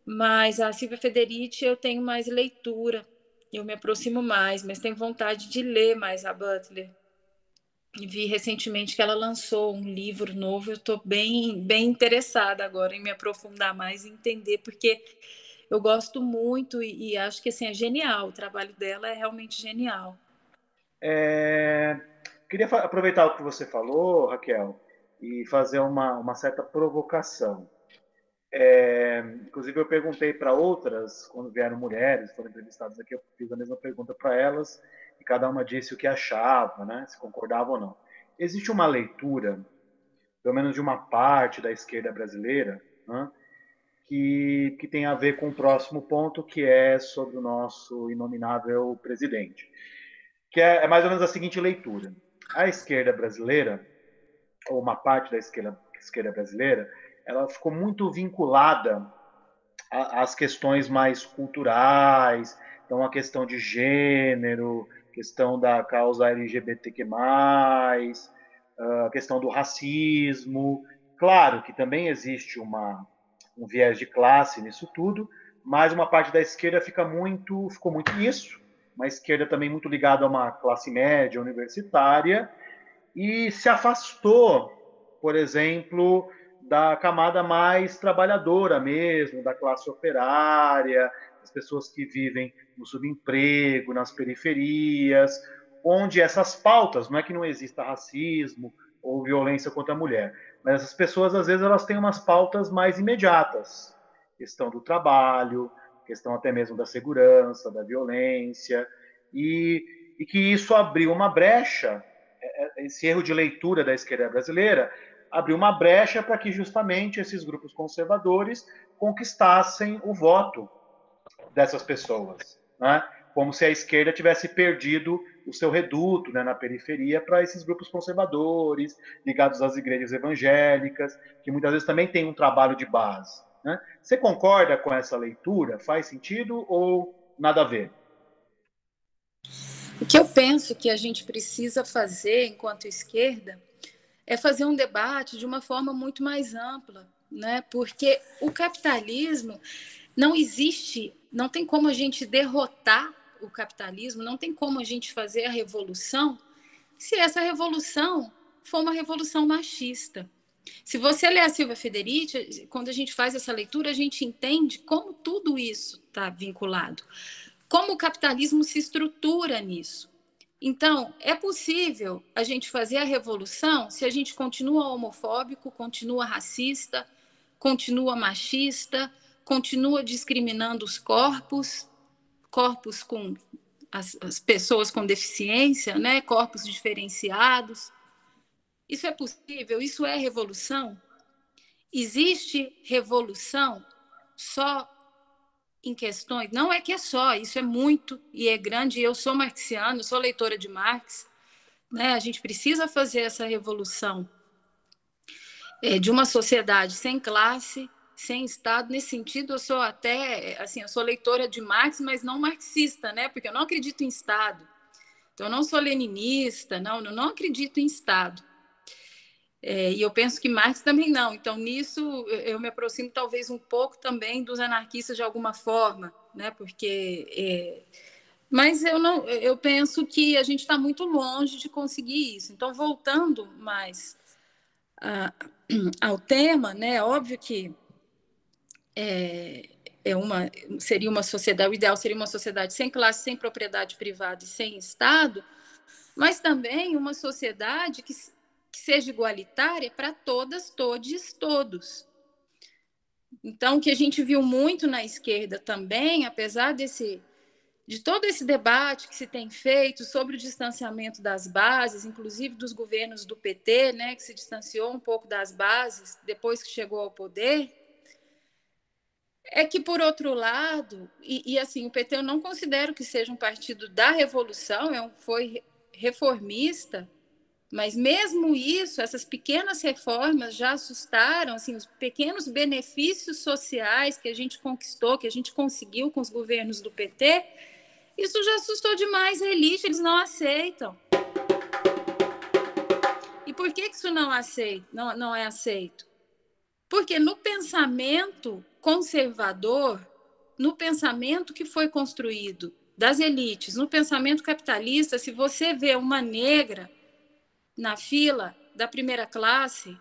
Speaker 3: mas a Silvia Federici eu tenho mais leitura, eu me aproximo mais, mas tenho vontade de ler mais a Butler. Vi recentemente que ela lançou um livro novo. Eu estou bem, bem interessada agora em me aprofundar mais e entender, porque eu gosto muito e, e, acho que assim, é genial. O trabalho dela é realmente genial.
Speaker 2: É... Queria aproveitar o que você falou, Raquel, e fazer uma, uma certa provocação. É... Inclusive, eu perguntei para outras, quando vieram mulheres, foram entrevistadas aqui, eu fiz a mesma pergunta para elas e cada uma disse o que achava, né, se concordava ou não. Existe uma leitura, pelo menos de uma parte da esquerda brasileira, né, que, que tem a ver com o próximo ponto, que é sobre o nosso inominável presidente. Que é, é mais ou menos a seguinte leitura. A esquerda brasileira, ou uma parte da esquerda, esquerda brasileira, ela ficou muito vinculada às questões mais culturais, então a questão de gênero, questão da causa LGBTQ+, a questão do racismo. Claro que também existe uma, um viés de classe nisso tudo, mas uma parte da esquerda fica muito, ficou muito nisso, uma esquerda também muito ligada a uma classe média universitária, e se afastou, por exemplo, da camada mais trabalhadora mesmo, da classe operária, as pessoas que vivem no subemprego, nas periferias, onde essas pautas, não é que não exista racismo ou violência contra a mulher, mas essas pessoas às vezes elas têm umas pautas mais imediatas, questão do trabalho, questão até mesmo da segurança, da violência, e, e que isso abriu uma brecha, é, é, esse erro de leitura da esquerda brasileira abriu uma brecha para que justamente esses grupos conservadores conquistassem o voto dessas pessoas, né? como se a esquerda tivesse perdido o seu reduto né, na periferia para esses grupos conservadores, ligados às igrejas evangélicas, que muitas vezes também têm um trabalho de base. Né? Você concorda com essa leitura? Faz sentido ou nada a ver?
Speaker 3: O que eu penso que a gente precisa fazer enquanto esquerda é fazer um debate de uma forma muito mais ampla, né? Porque o capitalismo não existe, não tem como a gente derrotar o capitalismo, não tem como a gente fazer a revolução se essa revolução for uma revolução machista. Se você ler a Silvia Federici, quando a gente faz essa leitura, a gente entende como tudo isso está vinculado, como o capitalismo se estrutura nisso. Então, é possível a gente fazer a revolução se a gente continua homofóbico, continua racista, continua machista, continua discriminando os corpos, corpos com as, as, pessoas com deficiência, né? corpos diferenciados. Isso é possível? Isso é revolução? Existe revolução só em questões? Não é que é só, isso é muito e é grande. Eu sou marxiano, sou leitora de Marx. Né? A gente precisa fazer essa revolução é, de uma sociedade sem classe, sem Estado. Nesse sentido, eu sou até, assim, eu sou leitora de Marx, mas não marxista, né? Porque eu não acredito em Estado. Então, eu não sou leninista, não, eu não acredito em Estado. É, e eu penso que Marx também não. Então, nisso, eu me aproximo talvez um pouco também dos anarquistas de alguma forma, né? Porque. É... Mas eu não, eu penso que a gente está muito longe de conseguir isso. Então, voltando mais a, ao tema, né? Óbvio que é, é uma, seria uma sociedade, o ideal seria uma sociedade sem classe, sem propriedade privada e sem Estado, mas também uma sociedade que, que seja igualitária para todas, todes, todos. Então, o que a gente viu muito na esquerda também, apesar desse de todo esse debate que se tem feito sobre o distanciamento das bases, inclusive dos governos do PT, né, que se distanciou um pouco das bases depois que chegou ao poder, é que, por outro lado, e, e, assim, o PT eu não considero que seja um partido da revolução, é um, foi reformista, mas mesmo isso, essas pequenas reformas já assustaram, assim, os pequenos benefícios sociais que a gente conquistou, que a gente conseguiu com os governos do PT, isso já assustou demais a elite, eles não aceitam. E por que isso não, aceita, não, não é aceito? Porque no pensamento conservador, no pensamento que foi construído das elites, no pensamento capitalista, se você vê uma negra na fila da primeira classe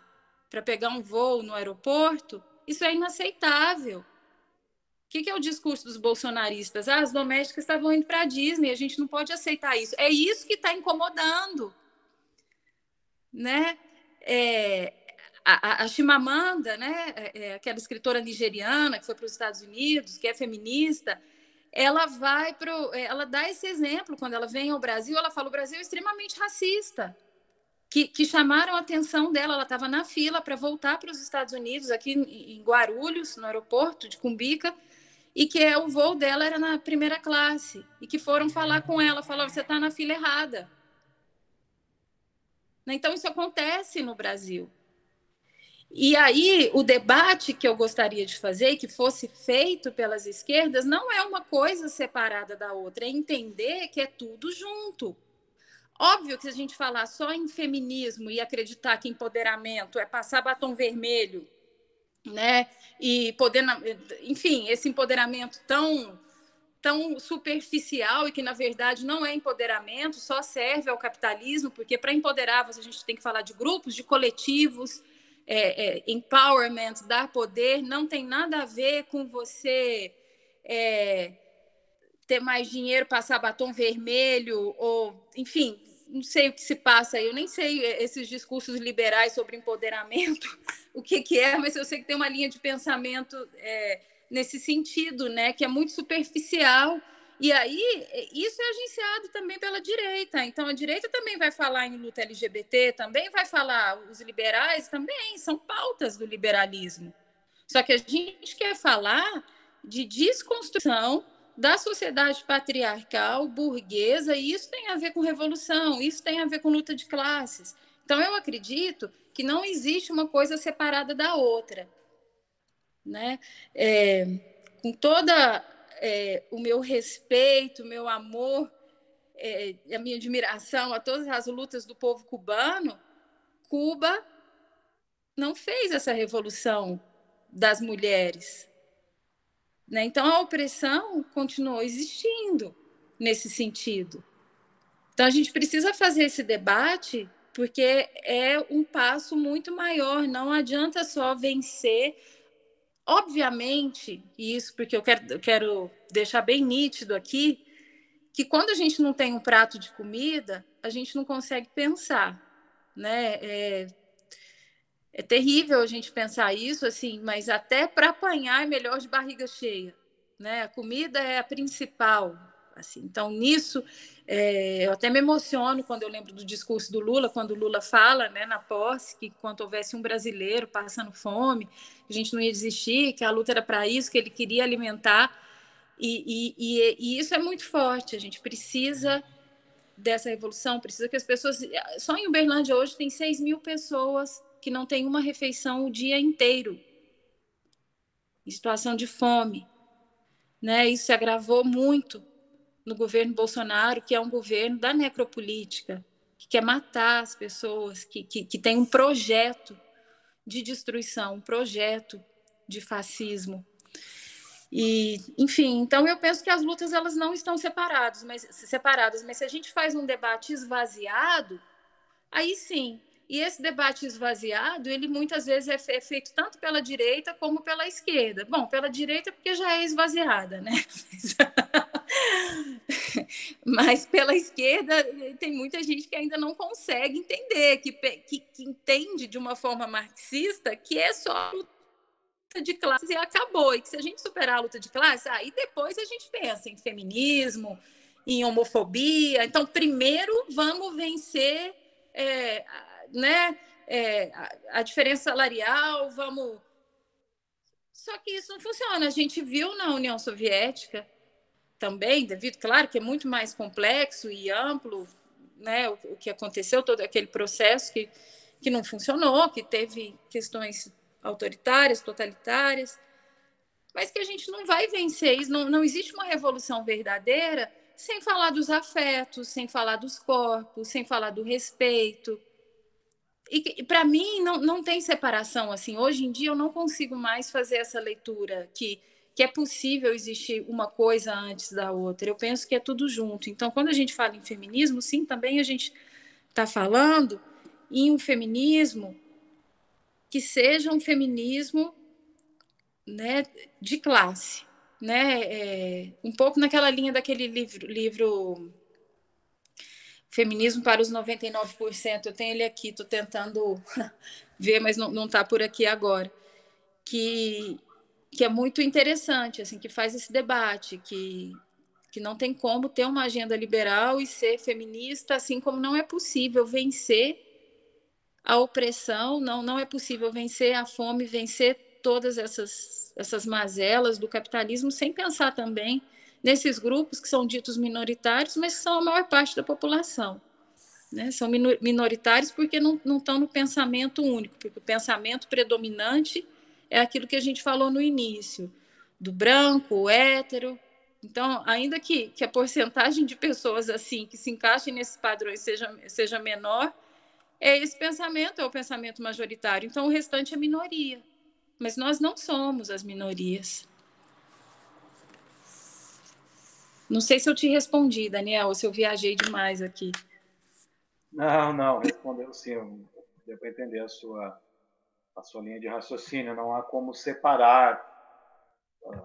Speaker 3: para pegar um voo no aeroporto, isso é inaceitável. O que, que, é o discurso dos bolsonaristas? Ah, as domésticas estavam indo para a Disney, a gente não pode aceitar isso. É isso que está incomodando. Né? É, a, a Chimamanda, né, é, é, aquela escritora nigeriana que foi para os Estados Unidos, que é feminista, ela vai pro, ela dá esse exemplo quando ela vem ao Brasil, ela fala o Brasil é extremamente racista. Que, que chamaram a atenção dela, ela estava na fila para voltar para os Estados Unidos, aqui em Guarulhos, no aeroporto de Cumbica, e que é, o voo dela era na primeira classe, e que foram falar com ela, falaram, você está na fila errada. Então, isso acontece no Brasil. E aí, o debate que eu gostaria de fazer, que fosse feito pelas esquerdas, não é uma coisa separada da outra, é entender que é tudo junto. Óbvio que se a gente falar só em feminismo e acreditar que empoderamento é passar batom vermelho né? E poder, enfim, esse empoderamento tão tão superficial e que na verdade não é empoderamento, só serve ao capitalismo, porque para empoderar a gente tem que falar de grupos, de coletivos, é, é, empowerment, dar poder, não tem nada a ver com você é, ter mais dinheiro, passar batom vermelho ou, enfim, não sei o que se passa aí, eu nem sei esses discursos liberais sobre empoderamento, o que, que é, mas eu sei que tem uma linha de pensamento é, nesse sentido, né, que é muito superficial. E aí, isso é agenciado também pela direita. Então, a direita também vai falar em luta LGBT, também vai falar, os liberais também, são pautas do liberalismo. Só que a gente quer falar de desconstrução da sociedade patriarcal, burguesa, e isso tem a ver com revolução, isso tem a ver com luta de classes. Então, eu acredito que não existe uma coisa separada da outra. Né? É, com toda é, o meu respeito, o meu amor, é, a minha admiração a todas as lutas do povo cubano, Cuba não fez essa revolução das mulheres. Né? Então, a opressão continuou existindo nesse sentido. Então, a gente precisa fazer esse debate porque é um passo muito maior. Não adianta só vencer. Obviamente, isso porque eu quero, eu quero deixar bem nítido aqui, que quando a gente não tem um prato de comida, a gente não consegue pensar. Né? É, é terrível a gente pensar isso, assim, mas até para apanhar é melhor de barriga cheia, né? A comida é a principal, assim. Então nisso é, eu até me emociono quando eu lembro do discurso do Lula, quando o Lula fala, né, na posse, que quando houvesse um brasileiro passando fome, a gente não ia desistir, que a luta era para isso, que ele queria alimentar. E, e, e, e isso é muito forte. A gente precisa dessa revolução, precisa que as pessoas. Só em Uberlândia hoje tem 6 mil pessoas que não tem uma refeição o dia inteiro, em situação de fome. Né? Isso se agravou muito no governo Bolsonaro, que é um governo da necropolítica, que quer matar as pessoas, que, que, que tem um projeto de destruição, um projeto de fascismo. E, enfim, então eu penso que as lutas elas não estão separadas, mas separadas, mas se a gente faz um debate esvaziado, aí sim, e esse debate esvaziado, ele muitas vezes é, é feito tanto pela direita como pela esquerda. Bom, pela direita porque já é esvaziada, né? Mas pela esquerda tem muita gente que ainda não consegue entender, que, que, que entende de uma forma marxista que é só luta de classes e acabou. E que se a gente superar a luta de classes, aí depois a gente pensa em feminismo, em homofobia. Então, primeiro vamos vencer é, né, é, a, a diferença salarial, vamos. Só que isso não funciona. A gente viu na União Soviética também, devido, claro, que é muito mais complexo e amplo, né, o, o que aconteceu, todo aquele processo que, que não funcionou, que teve questões autoritárias, totalitárias, mas que a gente não vai vencer isso, não, não existe uma revolução verdadeira sem falar dos afetos, sem falar dos corpos, sem falar do respeito, e para mim não, não tem separação assim. Hoje em dia eu não consigo mais fazer essa leitura que que é possível existir uma coisa antes da outra. Eu penso que é tudo junto. Então, quando a gente fala em feminismo, sim, também a gente está falando em um feminismo que seja um feminismo né, de classe, né? É, um pouco naquela linha daquele livro, livro Feminismo para os 99%. Eu tenho ele aqui, estou tentando ver, mas não está por aqui agora. Que, que é muito interessante, assim, que faz esse debate, que, que não tem como ter uma agenda liberal e ser feminista, assim como não é possível vencer a opressão, não, não é possível vencer a fome, vencer todas essas, essas mazelas do capitalismo sem pensar também nesses grupos que são ditos minoritários, mas que são a maior parte da população. Né? São minoritários porque não, não estão no pensamento único, porque o pensamento predominante é aquilo que a gente falou no início, do branco, o hétero. Então, ainda que, que a porcentagem de pessoas assim que se encaixem nesses padrões seja, seja menor, é esse pensamento, é o pensamento majoritário. Então, o restante é minoria. Mas nós não somos as minorias. Não sei se eu te respondi, Daniel, ou se eu viajei demais aqui.
Speaker 2: Não, não, respondeu sim. Deu para entender a sua, a sua linha de raciocínio. Não há como separar.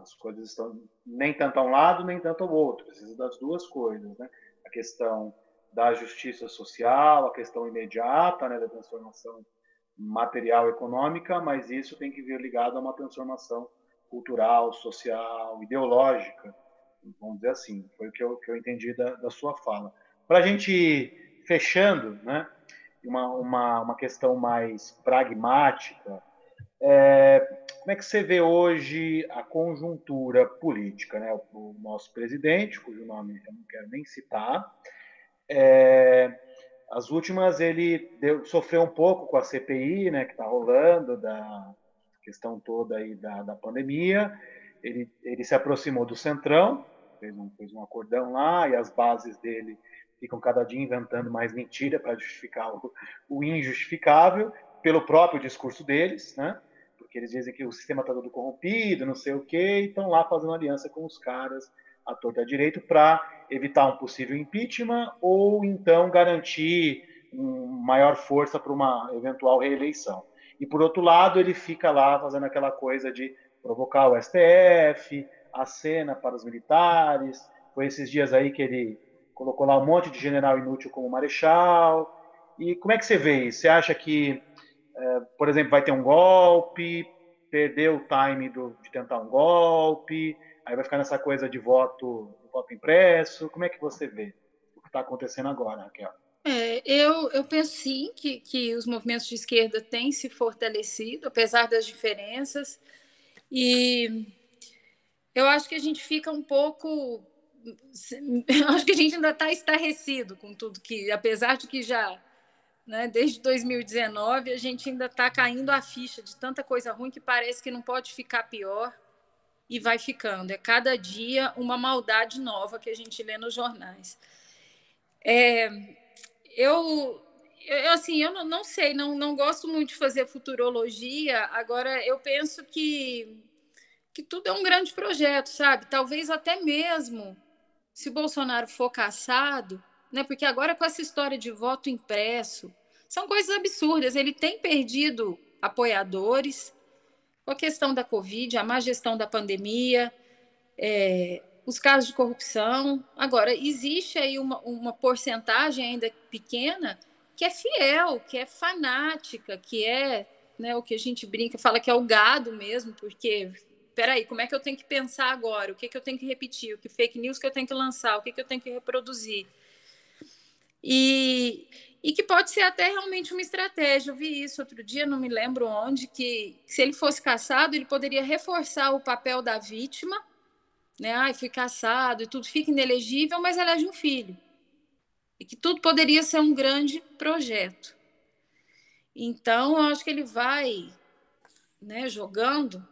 Speaker 2: As coisas estão nem tanto a um lado, nem tanto ao outro. Precisa das duas coisas. Né? A questão da justiça social, a questão imediata né, da transformação material econômica, mas isso tem que vir ligado a uma transformação cultural, social, ideológica, vamos dizer assim. Foi o que eu, que eu entendi da, da sua fala. Para a gente ir fechando, né, uma, uma, uma questão mais pragmática, é, como é que você vê hoje a conjuntura política? Né? O, o nosso presidente, cujo nome eu não quero nem citar, é, as últimas ele deu, sofreu um pouco com a CPI, né, que está rolando, da questão toda aí da, da pandemia. Ele, ele se aproximou do Centrão, fez um, fez um acordão lá, e as bases dele ficam cada dia inventando mais mentira para justificar o, o, injustificável, pelo próprio discurso deles, né? Porque eles dizem que o sistema está todo corrompido, não sei o quê, e estão lá fazendo aliança com os caras à torta direito para evitar um possível impeachment ou então garantir maior força para uma eventual reeleição. E por outro lado, ele fica lá fazendo aquela coisa de provocar o STF, a cena para os militares. Foi esses dias aí que ele colocou lá um monte de general inútil como marechal. E como é que você vê isso? Você acha que, é, por exemplo, vai ter um golpe, perdeu o time do, de tentar um golpe? Aí vai ficar nessa coisa de voto, voto impresso. Como é que você vê o que está acontecendo agora, Raquel?
Speaker 3: É, eu, eu penso sim que, que os movimentos de esquerda têm se fortalecido, apesar das diferenças. E eu acho que a gente fica um pouco. Eu acho que a gente ainda está estarrecido com tudo que, apesar de que já, né, desde 2019, a gente ainda está caindo a ficha de tanta coisa ruim que parece que não pode ficar pior e vai ficando. É cada dia uma maldade nova que a gente lê nos jornais. É, eu, eu, assim, eu não, não sei, não, não gosto muito de fazer futurologia. Agora, eu penso que, que tudo é um grande projeto, sabe? Talvez até mesmo se o Bolsonaro for caçado, né? Porque agora com essa história de voto impresso, são coisas absurdas. Ele tem perdido apoiadores, com a questão da Covid, a má gestão da pandemia, é, os casos de corrupção. Agora, existe aí uma, uma porcentagem ainda pequena que é fiel, que é fanática, que é né, o que a gente brinca, fala que é o gado mesmo, porque, peraí, como é que eu tenho que pensar agora? O que, que eu tenho que repetir? O que fake news que eu tenho que lançar? O que, que eu tenho que reproduzir? E, e que pode ser até realmente uma estratégia. Eu vi isso outro dia, não me lembro onde, que se ele fosse caçado, ele poderia reforçar o papel da vítima, né? Ai, fui caçado e tudo fica inelegível, mas elege um filho. E que tudo poderia ser um grande projeto. Então, eu acho que ele vai né, jogando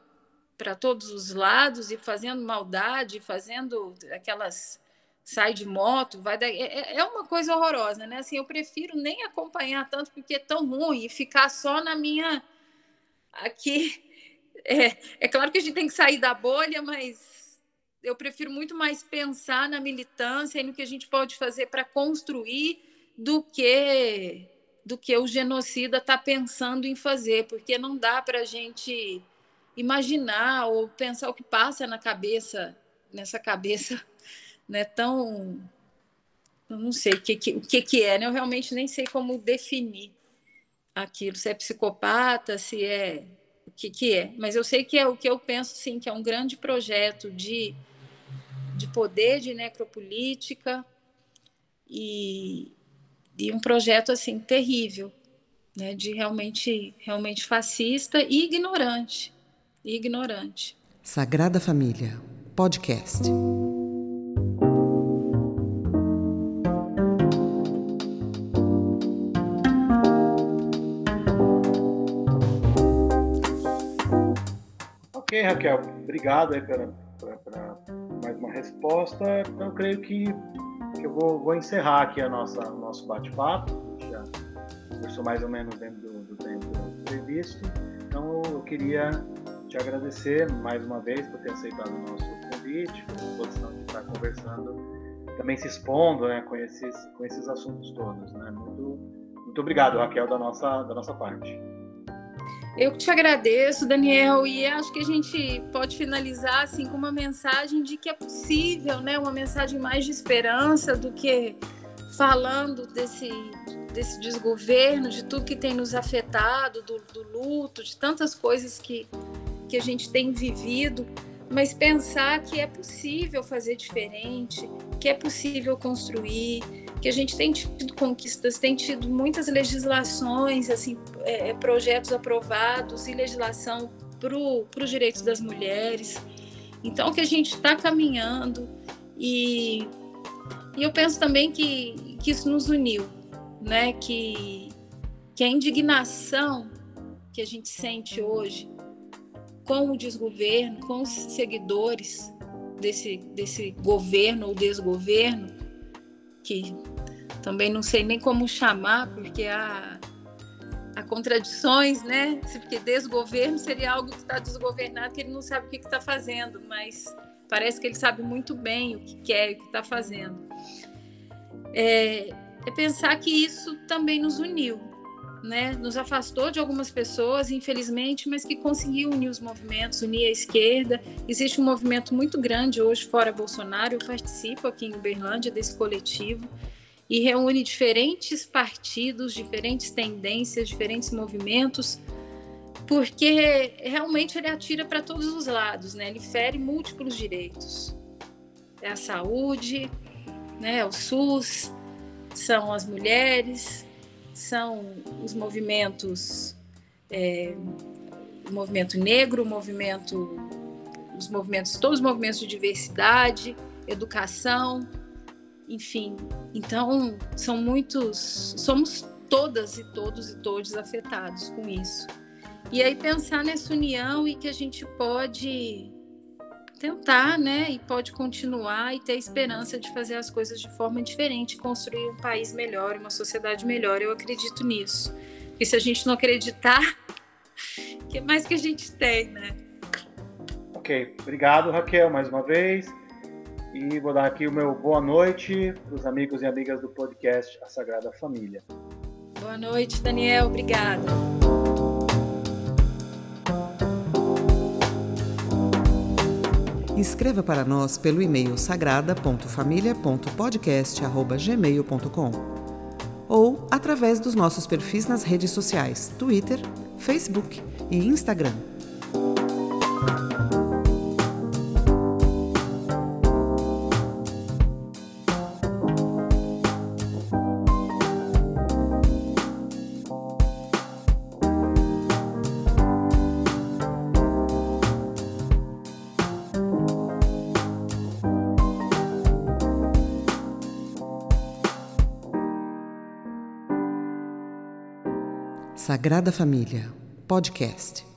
Speaker 3: para todos os lados e fazendo maldade, fazendo aquelas sai de moto, vai daí. É, é, é uma coisa horrorosa, né? Assim, eu prefiro nem acompanhar tanto porque é tão ruim e ficar só na minha aqui. É, é claro que a gente tem que sair da bolha, mas eu prefiro muito mais pensar na militância e no que a gente pode fazer para construir do que do que o genocida está pensando em fazer, porque não dá para a gente imaginar ou pensar o que passa na cabeça, nessa cabeça né, tão. Eu não sei o que, que, o que, que é, né? eu realmente nem sei como definir aquilo, se é psicopata, se é o que, que é. Mas eu sei que é o que eu penso, sim, que é um grande projeto de, de poder, de necropolítica e, e um projeto assim terrível, né, de realmente, realmente fascista e ignorante, e ignorante.
Speaker 1: Sagrada Família, podcast.
Speaker 2: Ok, Raquel, obrigado aí pela, pela, pela mais uma resposta. Então, eu creio que que eu vou, vou encerrar aqui a nossa, o nosso bate-papo. A gente já conversou mais ou menos dentro do, do tempo previsto. Então eu queria te agradecer mais uma vez por ter aceitado o nosso convite, por disposição de estar conversando, também se expondo né, com, esses, com esses assuntos todos. Né? Muito, muito obrigado, Raquel, da nossa, da nossa parte.
Speaker 3: Eu te agradeço, Daniel, e acho que a gente pode finalizar assim com uma mensagem de que é possível, né? Uma mensagem mais de esperança do que falando desse desse desgoverno, de tudo que tem nos afetado, do, do luto, de tantas coisas que que a gente tem vivido, mas pensar que é possível fazer diferente, que é possível construir, que a gente tem tido conquistas, tem tido muitas legislações, assim, é, é projetos aprovados e legislação para os direitos das mulheres. Então, que a gente está caminhando e, e eu penso também que, que isso nos uniu, né? Que, que a indignação que a gente sente hoje com o desgoverno, com os seguidores desse, desse governo ou desgoverno, que também não sei nem como chamar, porque há, há contradições, né? Porque desgoverno seria algo que está desgovernado, que ele não sabe o que está fazendo, mas parece que ele sabe muito bem o que quer e o que está fazendo. É, é pensar que isso também nos uniu, né? Nos afastou de algumas pessoas, infelizmente, mas que conseguiu unir os movimentos, unir a esquerda. Existe um movimento muito grande hoje fora Bolsonaro. Eu participo aqui em Uberlândia desse coletivo e reúne diferentes partidos, diferentes tendências, diferentes movimentos, porque realmente ele atira para todos os lados, né? Ele fere múltiplos direitos. É a saúde, né? O SUS, são as mulheres, são os movimentos, é, o movimento negro, o movimento, os movimentos, todos os movimentos de diversidade, educação, enfim. Então, são muitos, somos todas e todos e todos afetados com isso. E aí pensar nessa união e que a gente pode tentar, né, e pode continuar e ter esperança de fazer as coisas de forma diferente, construir um país melhor, uma sociedade melhor. Eu acredito nisso. E se a gente não acreditar, o que mais que a gente tem, né?
Speaker 2: Ok, obrigado Raquel mais uma vez. E vou dar aqui o meu boa noite para os amigos e amigas do podcast A Sagrada Família.
Speaker 3: Boa noite, Daniel. Obrigada.
Speaker 1: Escreva para nós pelo e-mail sagrada.família.podcast.gmail.com ou através dos nossos perfis nas redes sociais Twitter, Facebook e Instagram. Sagrada Família, podcast.